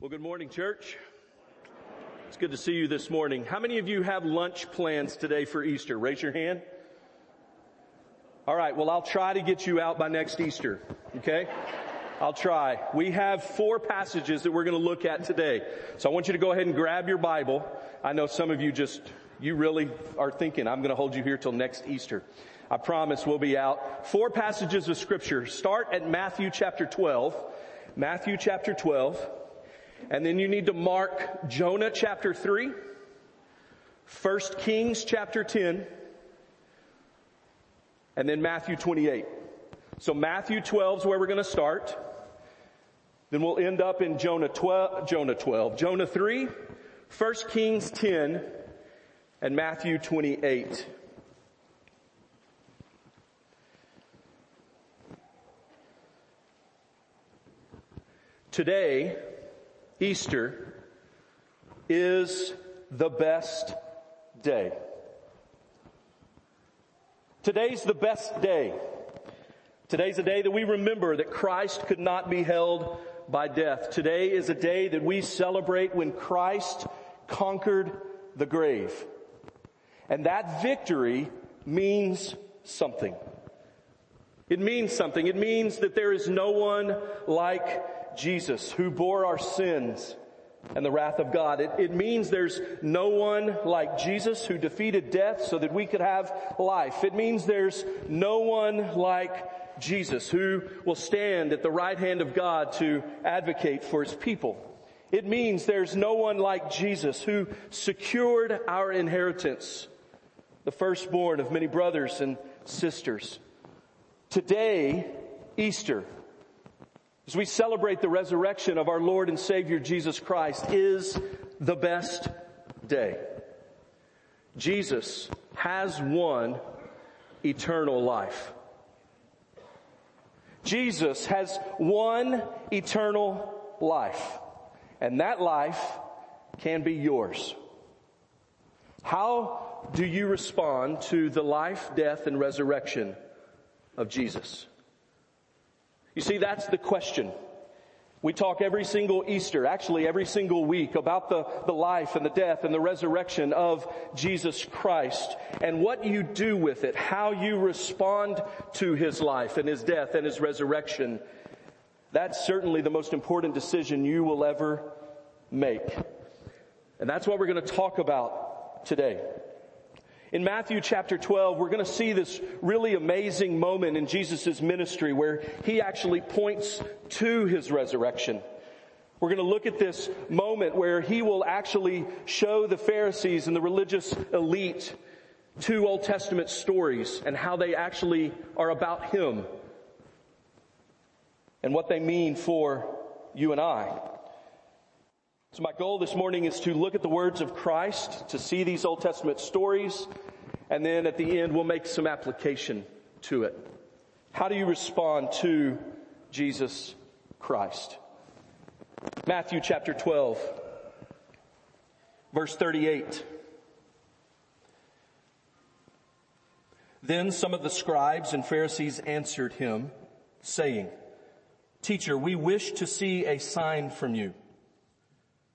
Well, good morning, church. It's good to see you this morning. How many of you have lunch plans today for Easter? Raise your hand. All right. Well, I'll try to get you out by next Easter. Okay. I'll try. We have four passages that we're going to look at today. So I want you to go ahead and grab your Bible. I know some of you just, you really are thinking, I'm going to hold you here till next Easter. I promise we'll be out. Four passages of scripture. Start at Matthew chapter 12. Matthew chapter 12. And then you need to mark Jonah chapter 3, 1 Kings chapter 10, and then Matthew 28. So Matthew 12 is where we're going to start. Then we'll end up in Jonah 12, Jonah 12, Jonah 3, 1 Kings 10, and Matthew 28. Today, Easter is the best day. Today's the best day. Today's a day that we remember that Christ could not be held by death. Today is a day that we celebrate when Christ conquered the grave. And that victory means something. It means something. It means that there is no one like Jesus who bore our sins and the wrath of God. It, it, means there's no one like Jesus who defeated death so that we could have life. It means there's no one like Jesus who will stand at the right hand of God to advocate for his people. It means there's no one like Jesus who secured our inheritance, the firstborn of many brothers and sisters. Today, Easter, as we celebrate the resurrection of our Lord and Savior Jesus Christ, is the best day. Jesus has won eternal life. Jesus has won eternal life. And that life can be yours. How do you respond to the life, death, and resurrection of Jesus? You see, that's the question. We talk every single Easter, actually every single week about the, the life and the death and the resurrection of Jesus Christ and what you do with it, how you respond to His life and His death and His resurrection. That's certainly the most important decision you will ever make. And that's what we're going to talk about today. In Matthew chapter 12, we're going to see this really amazing moment in Jesus' ministry where he actually points to his resurrection. We're going to look at this moment where he will actually show the Pharisees and the religious elite two Old Testament stories and how they actually are about him and what they mean for you and I. So my goal this morning is to look at the words of Christ, to see these Old Testament stories, and then at the end we'll make some application to it. How do you respond to Jesus Christ? Matthew chapter 12, verse 38. Then some of the scribes and Pharisees answered him, saying, Teacher, we wish to see a sign from you.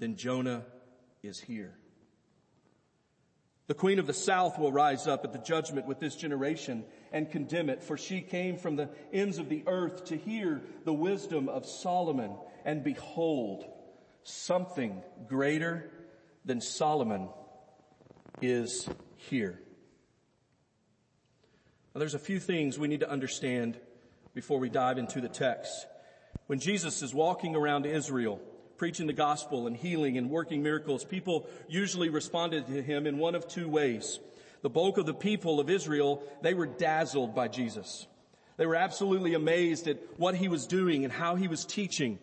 than Jonah is here. The queen of the south will rise up at the judgment with this generation and condemn it, for she came from the ends of the earth to hear the wisdom of Solomon, and behold, something greater than Solomon is here. Now, there's a few things we need to understand before we dive into the text. When Jesus is walking around Israel, preaching the gospel and healing and working miracles, people usually responded to him in one of two ways. The bulk of the people of Israel, they were dazzled by Jesus. They were absolutely amazed at what he was doing and how he was teaching.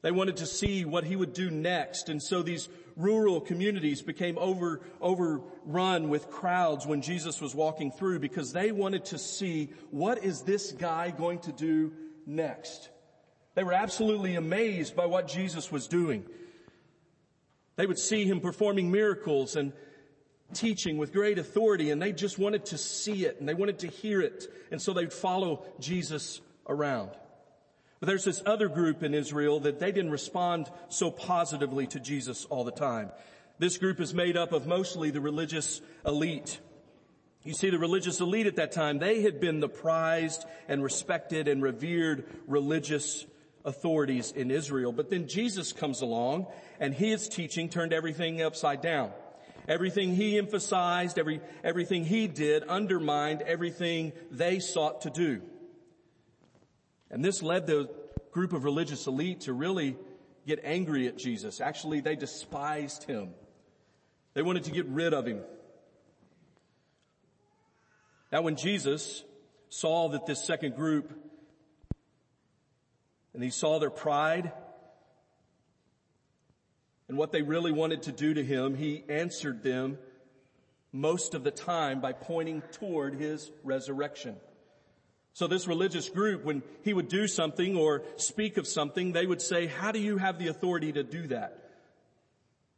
They wanted to see what he would do next. And so these rural communities became over, overrun with crowds when Jesus was walking through because they wanted to see what is this guy going to do next. They were absolutely amazed by what Jesus was doing. They would see him performing miracles and teaching with great authority and they just wanted to see it and they wanted to hear it. And so they'd follow Jesus around. But there's this other group in Israel that they didn't respond so positively to Jesus all the time. This group is made up of mostly the religious elite. You see, the religious elite at that time, they had been the prized and respected and revered religious authorities in Israel. But then Jesus comes along and his teaching turned everything upside down. Everything he emphasized, every, everything he did undermined everything they sought to do. And this led the group of religious elite to really get angry at Jesus. Actually, they despised him. They wanted to get rid of him. Now when Jesus saw that this second group and he saw their pride and what they really wanted to do to him, he answered them most of the time by pointing toward his resurrection. So this religious group, when he would do something or speak of something, they would say, how do you have the authority to do that?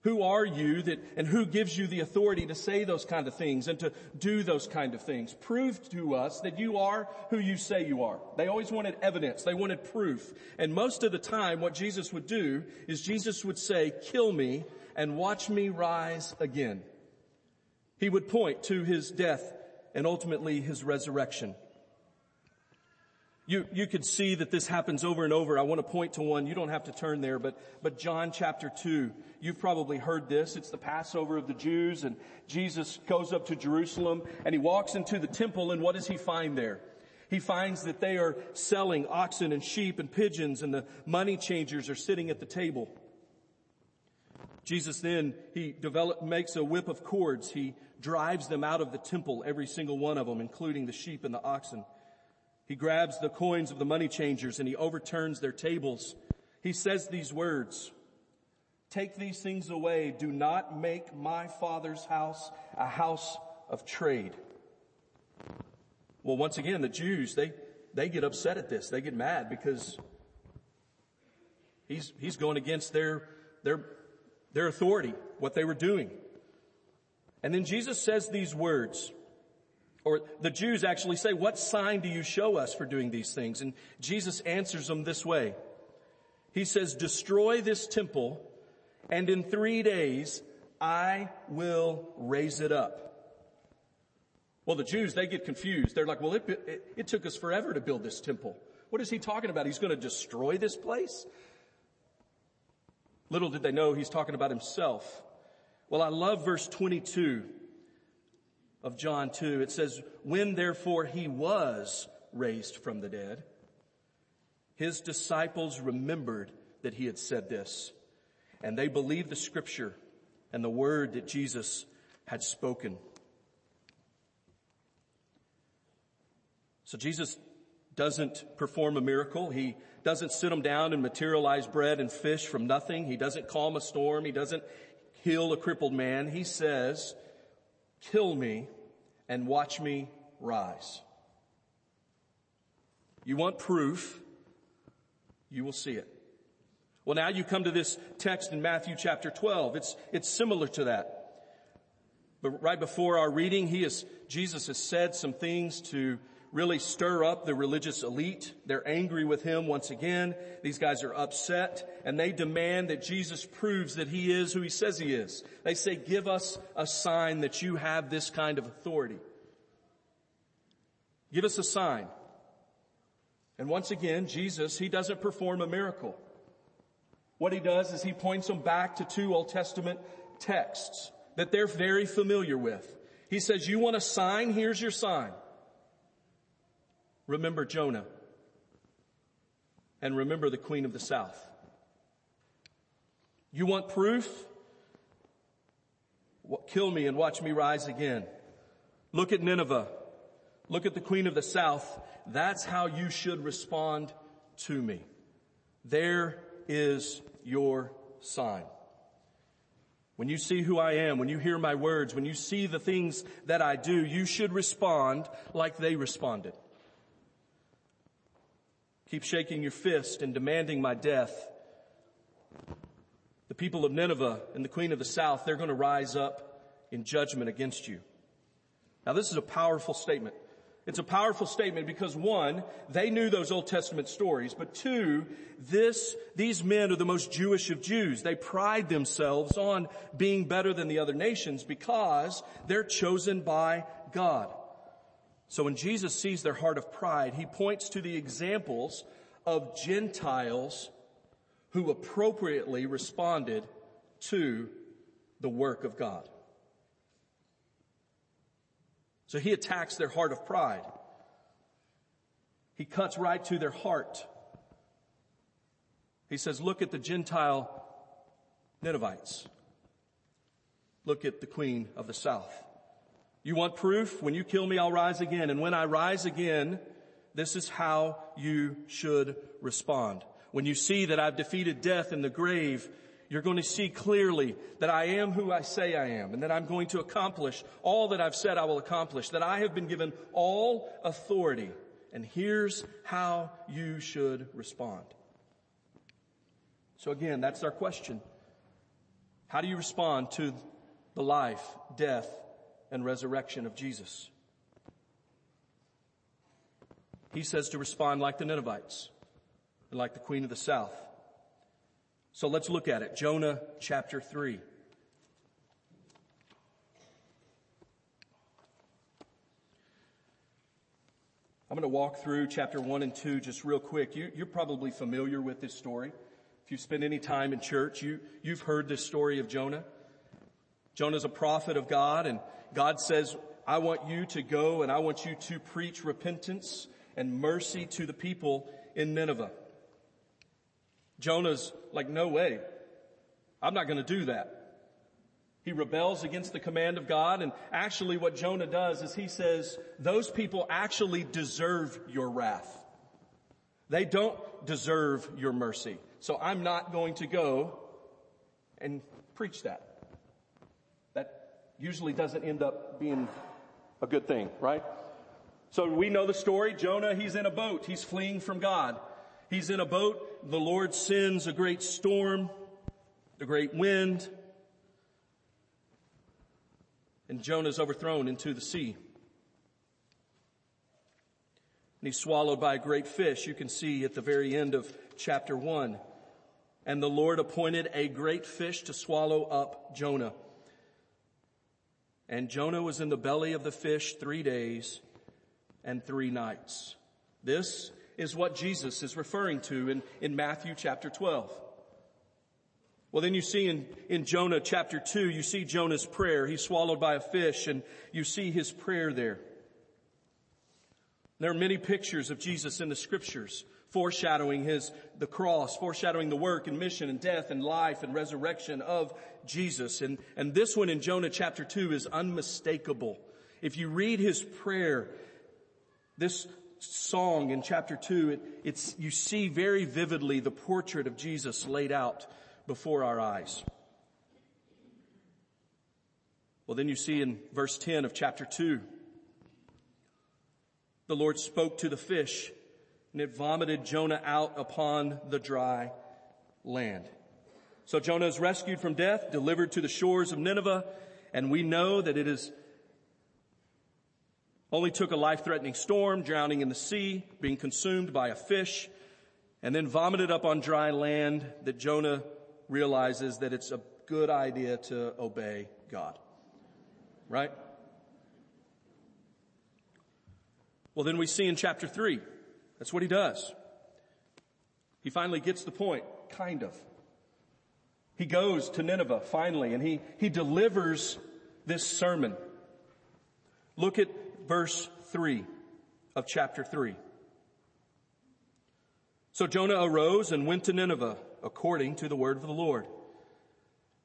Who are you that, and who gives you the authority to say those kind of things and to do those kind of things? Prove to us that you are who you say you are. They always wanted evidence. They wanted proof. And most of the time what Jesus would do is Jesus would say, kill me and watch me rise again. He would point to his death and ultimately his resurrection. You, you could see that this happens over and over. I want to point to one. You don't have to turn there, but, but John chapter 2. You've probably heard this. It's the Passover of the Jews and Jesus goes up to Jerusalem and he walks into the temple and what does he find there? He finds that they are selling oxen and sheep and pigeons and the money changers are sitting at the table. Jesus then, he develop, makes a whip of cords. He drives them out of the temple, every single one of them, including the sheep and the oxen. He grabs the coins of the money changers and he overturns their tables. He says these words, take these things away. Do not make my father's house a house of trade. Well, once again, the Jews, they, they get upset at this. They get mad because he's, he's going against their, their, their authority, what they were doing. And then Jesus says these words, or the Jews actually say, what sign do you show us for doing these things? And Jesus answers them this way. He says, destroy this temple and in three days I will raise it up. Well, the Jews, they get confused. They're like, well, it, it, it took us forever to build this temple. What is he talking about? He's going to destroy this place? Little did they know he's talking about himself. Well, I love verse 22 of John 2, it says, when therefore he was raised from the dead, his disciples remembered that he had said this, and they believed the scripture and the word that Jesus had spoken. So Jesus doesn't perform a miracle. He doesn't sit them down and materialize bread and fish from nothing. He doesn't calm a storm. He doesn't heal a crippled man. He says, kill me and watch me rise. You want proof, you will see it. Well, now you come to this text in Matthew chapter 12. It's, it's similar to that. But right before our reading, he is, Jesus has said some things to really stir up the religious elite. They're angry with him once again. These guys are upset and they demand that Jesus proves that he is who he says he is. They say, give us a sign that you have this kind of authority. Give us a sign. And once again, Jesus, he doesn't perform a miracle. What he does is he points them back to two Old Testament texts that they're very familiar with. He says, you want a sign? Here's your sign. Remember Jonah. And remember the queen of the south. You want proof? Kill me and watch me rise again. Look at Nineveh. Look at the queen of the south. That's how you should respond to me. They're your sign. When you see who I am, when you hear my words, when you see the things that I do, you should respond like they responded. Keep shaking your fist and demanding my death. The people of Nineveh and the queen of the south, they're going to rise up in judgment against you. Now this is a powerful statement. It's a powerful statement because one, they knew those Old Testament stories, but two, this, these men are the most Jewish of Jews. They pride themselves on being better than the other nations because they're chosen by God. So when Jesus sees their heart of pride, he points to the examples of Gentiles who appropriately responded to the work of God. So he attacks their heart of pride. He cuts right to their heart. He says, look at the Gentile Ninevites. Look at the queen of the south. You want proof? When you kill me, I'll rise again. And when I rise again, this is how you should respond. When you see that I've defeated death in the grave, you're going to see clearly that I am who I say I am and that I'm going to accomplish all that I've said I will accomplish, that I have been given all authority. And here's how you should respond. So again, that's our question. How do you respond to the life, death, and resurrection of Jesus? He says to respond like the Ninevites and like the queen of the south. So let's look at it. Jonah chapter 3. I'm going to walk through chapter 1 and 2 just real quick. You, are probably familiar with this story. If you've spent any time in church, you, you've heard this story of Jonah. Jonah's a prophet of God and God says, I want you to go and I want you to preach repentance and mercy to the people in Nineveh. Jonah's like, no way. I'm not going to do that. He rebels against the command of God and actually what Jonah does is he says, those people actually deserve your wrath. They don't deserve your mercy. So I'm not going to go and preach that. Usually doesn't end up being a good thing, right? So we know the story. Jonah, he's in a boat. He's fleeing from God. He's in a boat. The Lord sends a great storm, a great wind, and Jonah's overthrown into the sea. And he's swallowed by a great fish. You can see at the very end of chapter one. And the Lord appointed a great fish to swallow up Jonah. And Jonah was in the belly of the fish three days and three nights. This is what Jesus is referring to in, in Matthew chapter 12. Well, then you see in, in Jonah chapter 2, you see Jonah's prayer. He's swallowed by a fish and you see his prayer there. There are many pictures of Jesus in the scriptures foreshadowing his, the cross, foreshadowing the work and mission and death and life and resurrection of Jesus. And, and this one in Jonah chapter 2 is unmistakable. If you read his prayer, this song in chapter two, it, it's, you see very vividly the portrait of Jesus laid out before our eyes. Well, then you see in verse 10 of chapter 2, the Lord spoke to the fish and it vomited Jonah out upon the dry land. So Jonah is rescued from death, delivered to the shores of Nineveh, and we know that it is only took a life-threatening storm, drowning in the sea, being consumed by a fish, and then vomited up on dry land that Jonah realizes that it's a good idea to obey God. Right? Well, then we see in chapter three, that's what he does. He finally gets the point, kind of. He goes to Nineveh finally and he, he delivers this sermon. Look at verse 3 of chapter 3. So Jonah arose and went to Nineveh according to the word of the Lord.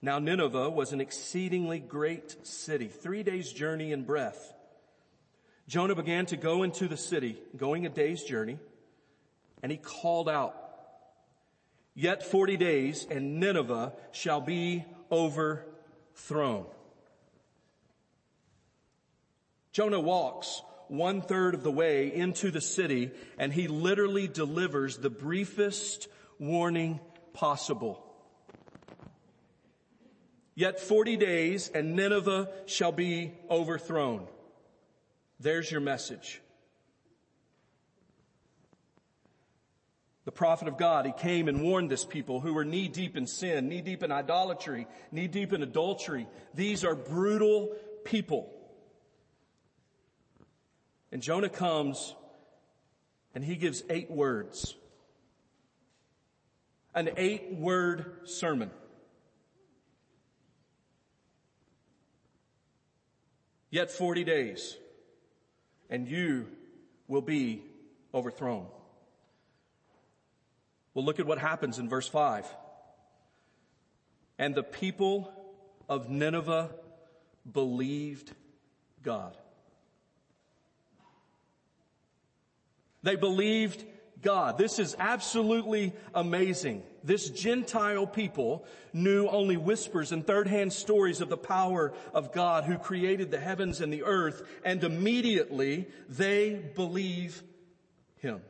Now Nineveh was an exceedingly great city, three days journey in breadth. Jonah began to go into the city, going a day's journey, and he called out, Yet 40 days and Nineveh shall be overthrown. Jonah walks one third of the way into the city and he literally delivers the briefest warning possible. Yet 40 days and Nineveh shall be overthrown. There's your message. The prophet of God, he came and warned this people who were knee deep in sin, knee deep in idolatry, knee deep in adultery. These are brutal people. And Jonah comes and he gives eight words. An eight word sermon. Yet 40 days and you will be overthrown. Well, look at what happens in verse 5. And the people of Nineveh believed God. They believed God. This is absolutely amazing. This Gentile people knew only whispers and third-hand stories of the power of God who created the heavens and the earth, and immediately they believe Him.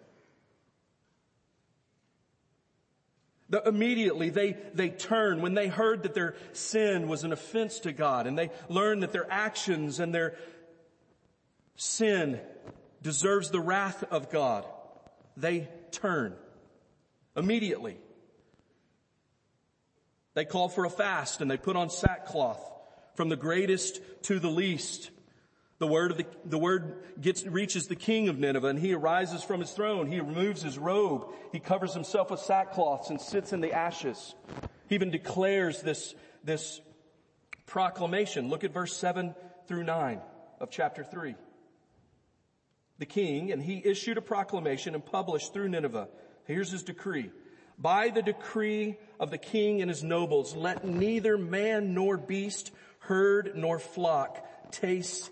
The, immediately they, they turn when they heard that their sin was an offense to God and they learned that their actions and their sin deserves the wrath of God. They turn immediately. They call for a fast and they put on sackcloth from the greatest to the least. The word of the, the word gets, reaches the king of Nineveh and he arises from his throne. He removes his robe. He covers himself with sackcloths and sits in the ashes. He even declares this, this proclamation. Look at verse seven through nine of chapter three. The king and he issued a proclamation and published through Nineveh. Here's his decree. By the decree of the king and his nobles, let neither man nor beast, herd nor flock taste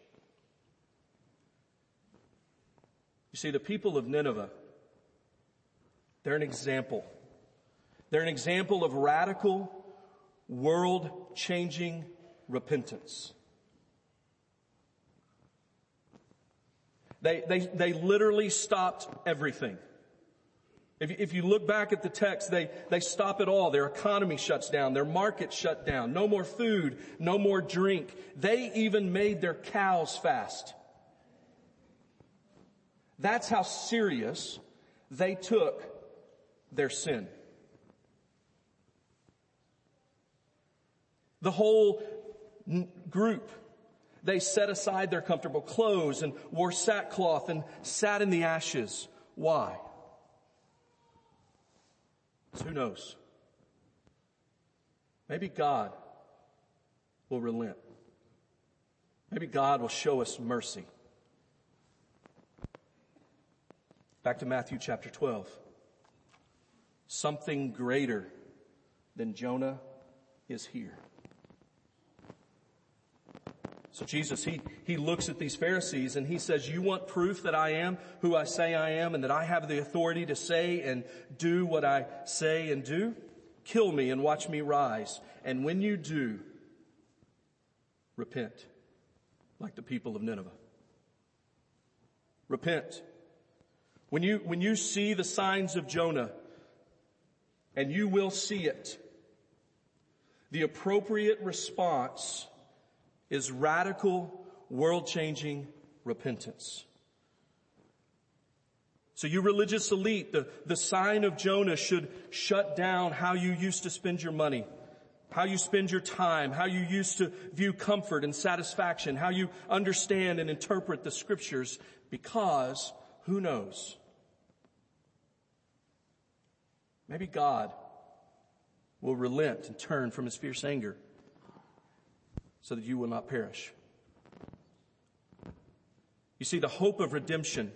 You see, the people of Nineveh, they're an example. They're an example of radical, world changing repentance. They, they, they literally stopped everything. If, if you look back at the text, they, they stop it all. Their economy shuts down. Their market shut down. No more food. No more drink. They even made their cows fast. That's how serious they took their sin. The whole group, they set aside their comfortable clothes and wore sackcloth and sat in the ashes. Why? who knows? Maybe God will relent. Maybe God will show us mercy. Back to Matthew chapter 12. Something greater than Jonah is here. So Jesus, he, he looks at these Pharisees and he says, you want proof that I am who I say I am and that I have the authority to say and do what I say and do? Kill me and watch me rise. And when you do, repent like the people of Nineveh. Repent when you, when you see the signs of Jonah, and you will see it, the appropriate response is radical, world-changing repentance. So you religious elite, the, the sign of Jonah should shut down how you used to spend your money, how you spend your time, how you used to view comfort and satisfaction, how you understand and interpret the scriptures, because who knows? Maybe God will relent and turn from his fierce anger so that you will not perish. You see, the hope of redemption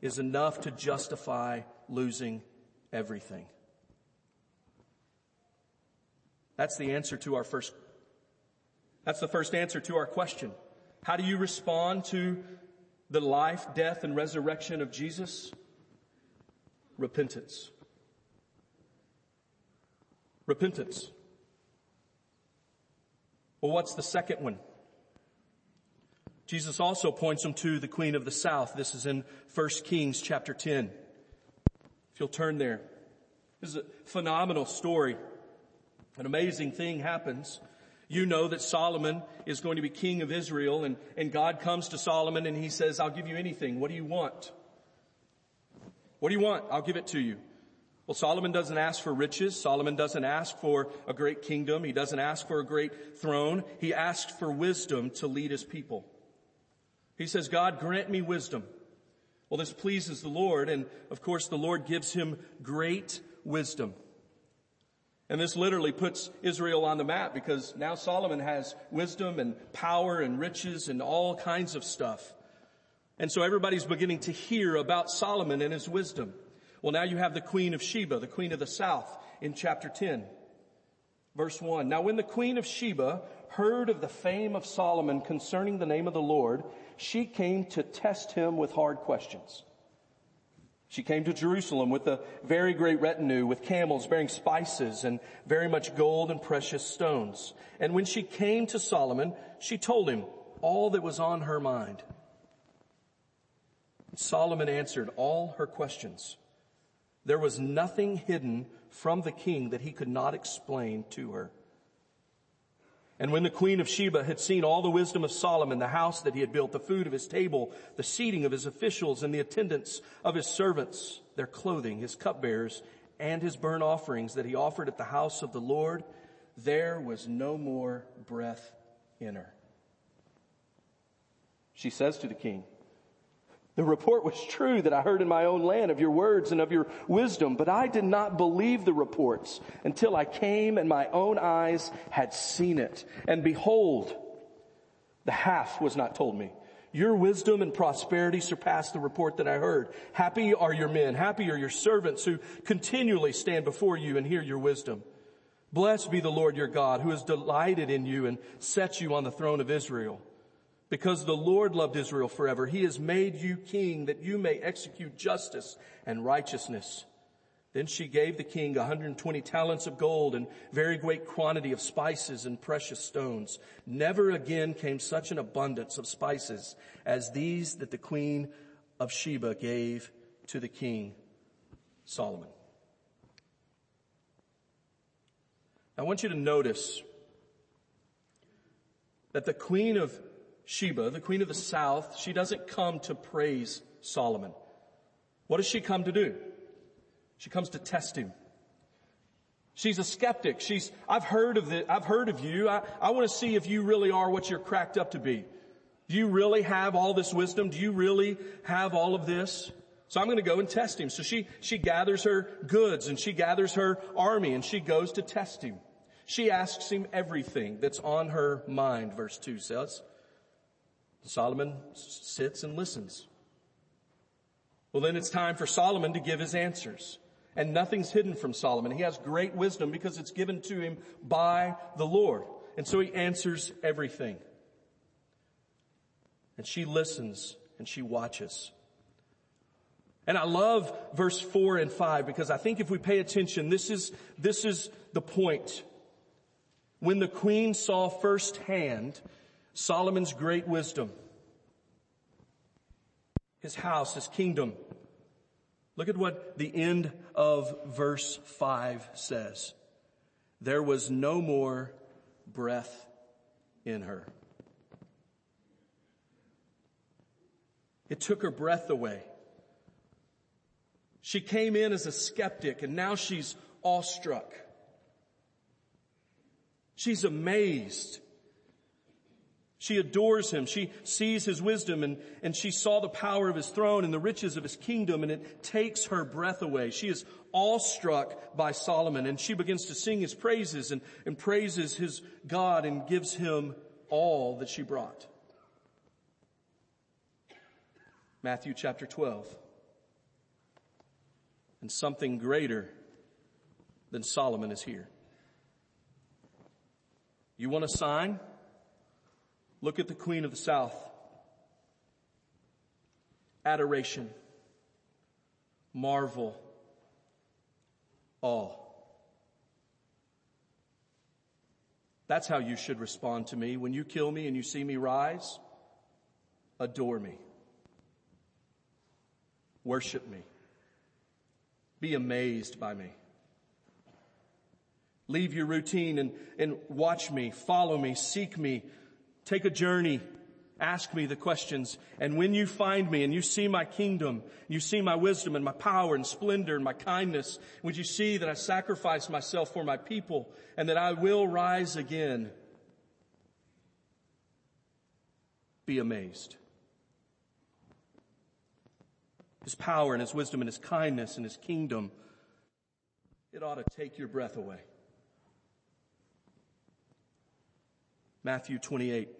is enough to justify losing everything. That's the answer to our first, that's the first answer to our question. How do you respond to the life, death, and resurrection of Jesus? Repentance. Repentance. Well, what's the second one? Jesus also points them to the Queen of the South. This is in 1 Kings chapter 10. If you'll turn there. This is a phenomenal story. An amazing thing happens. You know that Solomon is going to be king of Israel and, and God comes to Solomon and he says, I'll give you anything. What do you want? What do you want? I'll give it to you. Well, Solomon doesn't ask for riches. Solomon doesn't ask for a great kingdom. He doesn't ask for a great throne. He asks for wisdom to lead his people. He says, God, grant me wisdom. Well, this pleases the Lord, and of course the Lord gives him great wisdom. And this literally puts Israel on the map because now Solomon has wisdom and power and riches and all kinds of stuff. And so everybody's beginning to hear about Solomon and his wisdom. Well, now you have the queen of Sheba, the queen of the south in chapter 10. Verse 1. Now when the queen of Sheba heard of the fame of Solomon concerning the name of the Lord, she came to test him with hard questions. She came to Jerusalem with a very great retinue with camels bearing spices and very much gold and precious stones. And when she came to Solomon, she told him all that was on her mind. Solomon answered all her questions. There was nothing hidden from the king that he could not explain to her. And when the queen of Sheba had seen all the wisdom of Solomon, the house that he had built, the food of his table, the seating of his officials and the attendance of his servants, their clothing, his cupbearers, and his burnt offerings that he offered at the house of the Lord, there was no more breath in her. She says to the king, the report was true that I heard in my own land of your words and of your wisdom, but I did not believe the reports until I came and my own eyes had seen it. And behold, the half was not told me. Your wisdom and prosperity surpass the report that I heard. Happy are your men, happy are your servants who continually stand before you and hear your wisdom. Blessed be the Lord your God who has delighted in you and set you on the throne of Israel. Because the Lord loved Israel forever, He has made you king that you may execute justice and righteousness. Then she gave the king 120 talents of gold and very great quantity of spices and precious stones. Never again came such an abundance of spices as these that the queen of Sheba gave to the king Solomon. I want you to notice that the queen of Sheba, the queen of the south, she doesn't come to praise Solomon. What does she come to do? She comes to test him. She's a skeptic. She's, I've heard of the, I've heard of you. I, I want to see if you really are what you're cracked up to be. Do you really have all this wisdom? Do you really have all of this? So I'm going to go and test him. So she, she gathers her goods and she gathers her army and she goes to test him. She asks him everything that's on her mind, verse 2 says. Solomon sits and listens. Well, then it's time for Solomon to give his answers. And nothing's hidden from Solomon. He has great wisdom because it's given to him by the Lord. And so he answers everything. And she listens and she watches. And I love verse four and five because I think if we pay attention, this is, this is the point. When the queen saw firsthand Solomon's great wisdom, his house, his kingdom. Look at what the end of verse 5 says. There was no more breath in her. It took her breath away. She came in as a skeptic and now she's awestruck. She's amazed She adores him. She sees his wisdom and, and she saw the power of his throne and the riches of his kingdom and it takes her breath away. She is awestruck by Solomon and she begins to sing his praises and, and praises his God and gives him all that she brought. Matthew chapter 12. And something greater than Solomon is here. You want a sign? Look at the Queen of the South. Adoration, marvel, awe. That's how you should respond to me. When you kill me and you see me rise, adore me. Worship me. Be amazed by me. Leave your routine and, and watch me, follow me, seek me, Take a journey. Ask me the questions. And when you find me and you see my kingdom, you see my wisdom and my power and splendor and my kindness, would you see that I sacrifice myself for my people and that I will rise again? Be amazed. His power and His wisdom and His kindness and His kingdom, it ought to take your breath away. Matthew 28.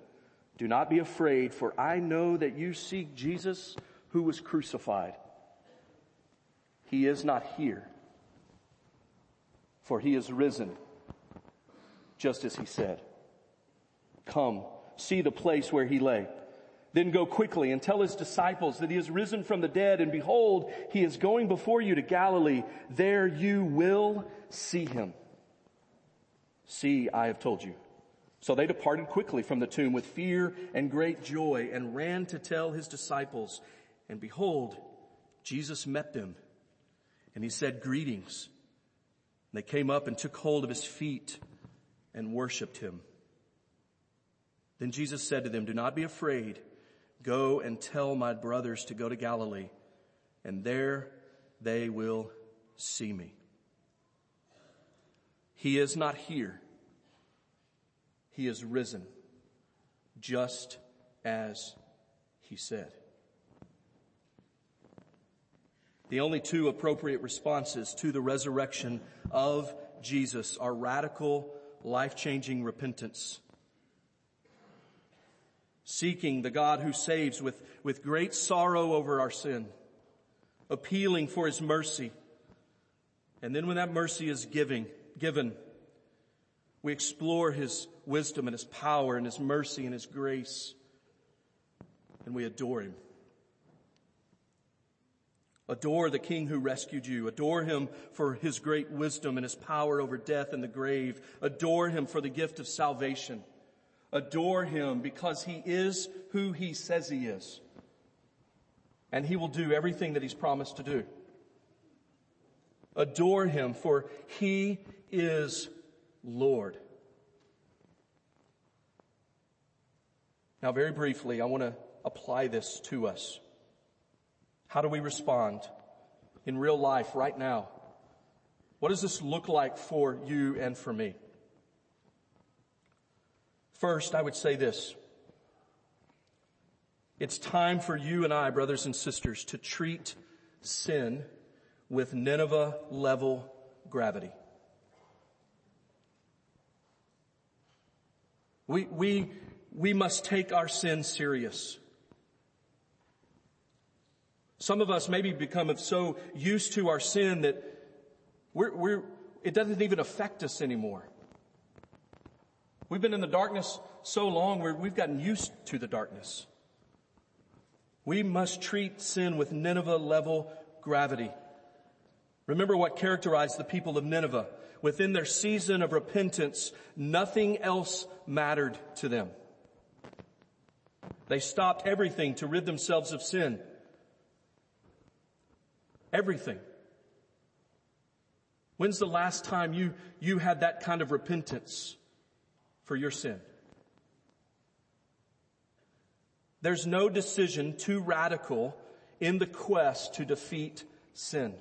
do not be afraid for I know that you seek Jesus who was crucified. He is not here for he is risen just as he said. Come, see the place where he lay. Then go quickly and tell his disciples that he is risen from the dead and behold, he is going before you to Galilee. There you will see him. See, I have told you. So they departed quickly from the tomb with fear and great joy and ran to tell his disciples. And behold, Jesus met them and he said, greetings. And they came up and took hold of his feet and worshiped him. Then Jesus said to them, do not be afraid. Go and tell my brothers to go to Galilee and there they will see me. He is not here. He is risen just as he said. The only two appropriate responses to the resurrection of Jesus are radical life-changing repentance. Seeking the God who saves with, with great sorrow over our sin. Appealing for His mercy. And then when that mercy is giving, given, we explore His wisdom and His power and His mercy and His grace. And we adore Him. Adore the King who rescued you. Adore Him for His great wisdom and His power over death and the grave. Adore Him for the gift of salvation. Adore Him because He is who He says He is. And He will do everything that He's promised to do. Adore Him for He is Lord. Now very briefly, I want to apply this to us. How do we respond in real life right now? What does this look like for you and for me? First, I would say this. It's time for you and I, brothers and sisters, to treat sin with Nineveh level gravity. We, we, we must take our sin serious. Some of us maybe become so used to our sin that we're, we're, it doesn't even affect us anymore. We've been in the darkness so long where we've gotten used to the darkness. We must treat sin with Nineveh level gravity. Remember what characterized the people of Nineveh. Within their season of repentance, nothing else mattered to them. They stopped everything to rid themselves of sin. Everything. When's the last time you, you had that kind of repentance for your sin? There's no decision too radical in the quest to defeat sin.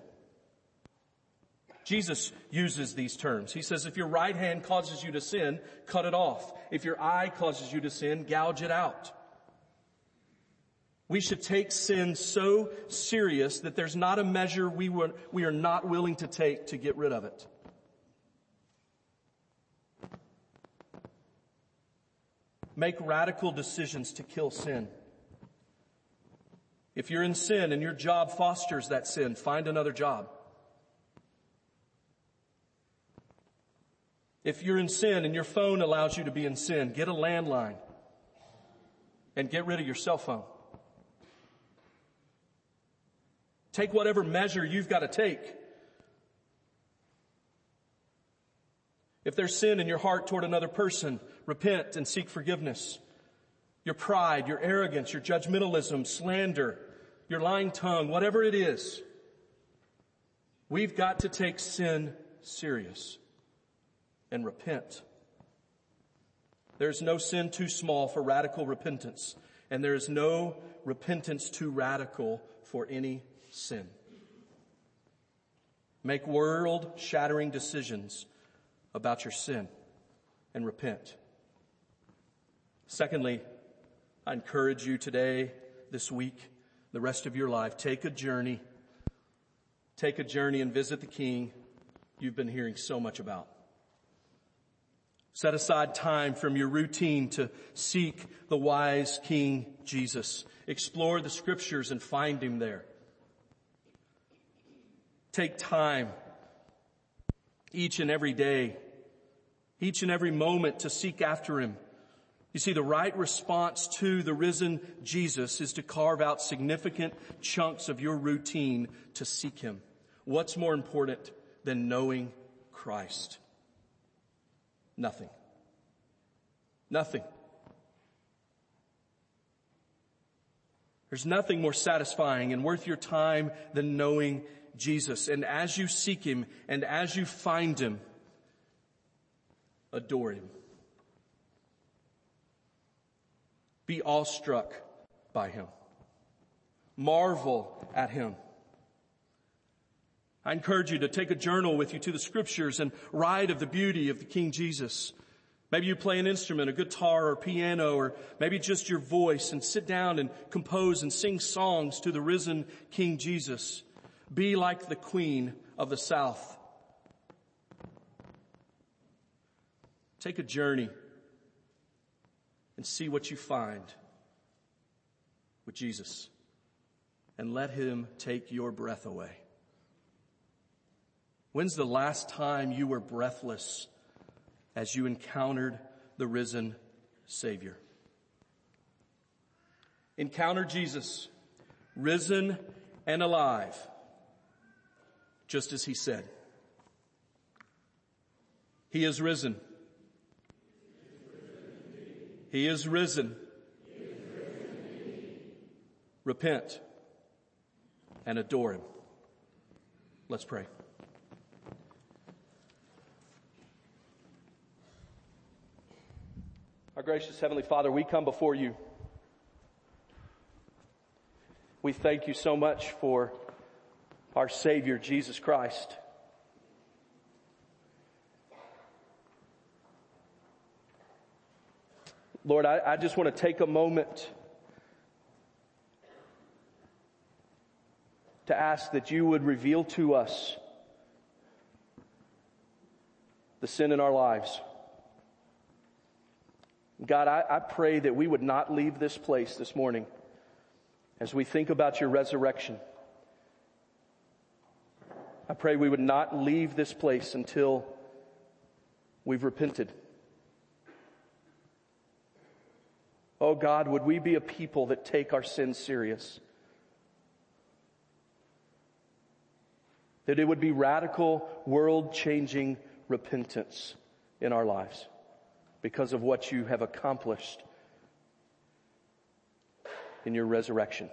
Jesus uses these terms. He says, if your right hand causes you to sin, cut it off. If your eye causes you to sin, gouge it out. We should take sin so serious that there's not a measure we, were, we are not willing to take to get rid of it. Make radical decisions to kill sin. If you're in sin and your job fosters that sin, find another job. If you're in sin and your phone allows you to be in sin, get a landline and get rid of your cell phone. Take whatever measure you've got to take. If there's sin in your heart toward another person, repent and seek forgiveness. Your pride, your arrogance, your judgmentalism, slander, your lying tongue, whatever it is, we've got to take sin serious and repent. There's no sin too small for radical repentance, and there is no repentance too radical for any sin. Make world shattering decisions about your sin and repent. Secondly, I encourage you today, this week, the rest of your life, take a journey. Take a journey and visit the King you've been hearing so much about. Set aside time from your routine to seek the wise King Jesus. Explore the scriptures and find Him there. Take time each and every day, each and every moment to seek after Him. You see, the right response to the risen Jesus is to carve out significant chunks of your routine to seek Him. What's more important than knowing Christ? Nothing. Nothing. There's nothing more satisfying and worth your time than knowing Jesus. And as you seek Him and as you find Him, adore Him. Be awestruck by Him. Marvel at Him. I encourage you to take a journal with you to the scriptures and write of the beauty of the King Jesus. Maybe you play an instrument, a guitar or piano, or maybe just your voice and sit down and compose and sing songs to the risen King Jesus. Be like the queen of the south. Take a journey and see what you find with Jesus and let him take your breath away. When's the last time you were breathless as you encountered the risen Savior? Encounter Jesus, risen and alive just as he said. He is risen. He is risen. Repent and adore him. Let's pray. Our gracious Heavenly Father, we come before you. We thank you so much for our Savior, Jesus Christ. Lord, I, I just want to take a moment to ask that you would reveal to us the sin in our lives. God, I, I, pray that we would not leave this place this morning as we think about your resurrection. I pray we would not leave this place until we've repented. Oh God, would we be a people that take our sins serious? That it would be radical, world changing repentance in our lives because of what you have accomplished in your resurrection,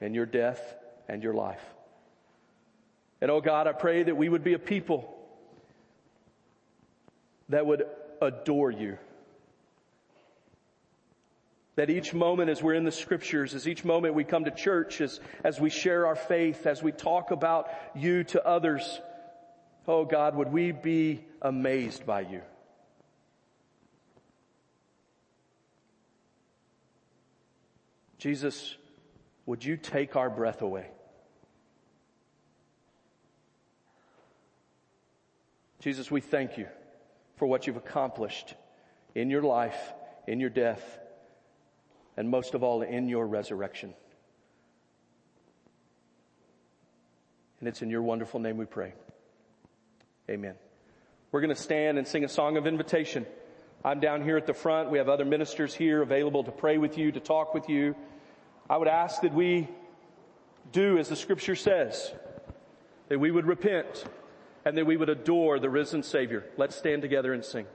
in your death and your life. And oh God, I pray that we would be a people that would adore you. That each moment as we're in the scriptures, as each moment we come to church, as, as we share our faith, as we talk about you to others, oh God, would we be amazed by you? Jesus, would you take our breath away? Jesus, we thank you for what you've accomplished in your life, in your death, and most of all in your resurrection. And it's in your wonderful name we pray. Amen. We're going to stand and sing a song of invitation. I'm down here at the front. We have other ministers here available to pray with you, to talk with you. I would ask that we do as the scripture says, that we would repent and that we would adore the risen Savior. Let's stand together and sing.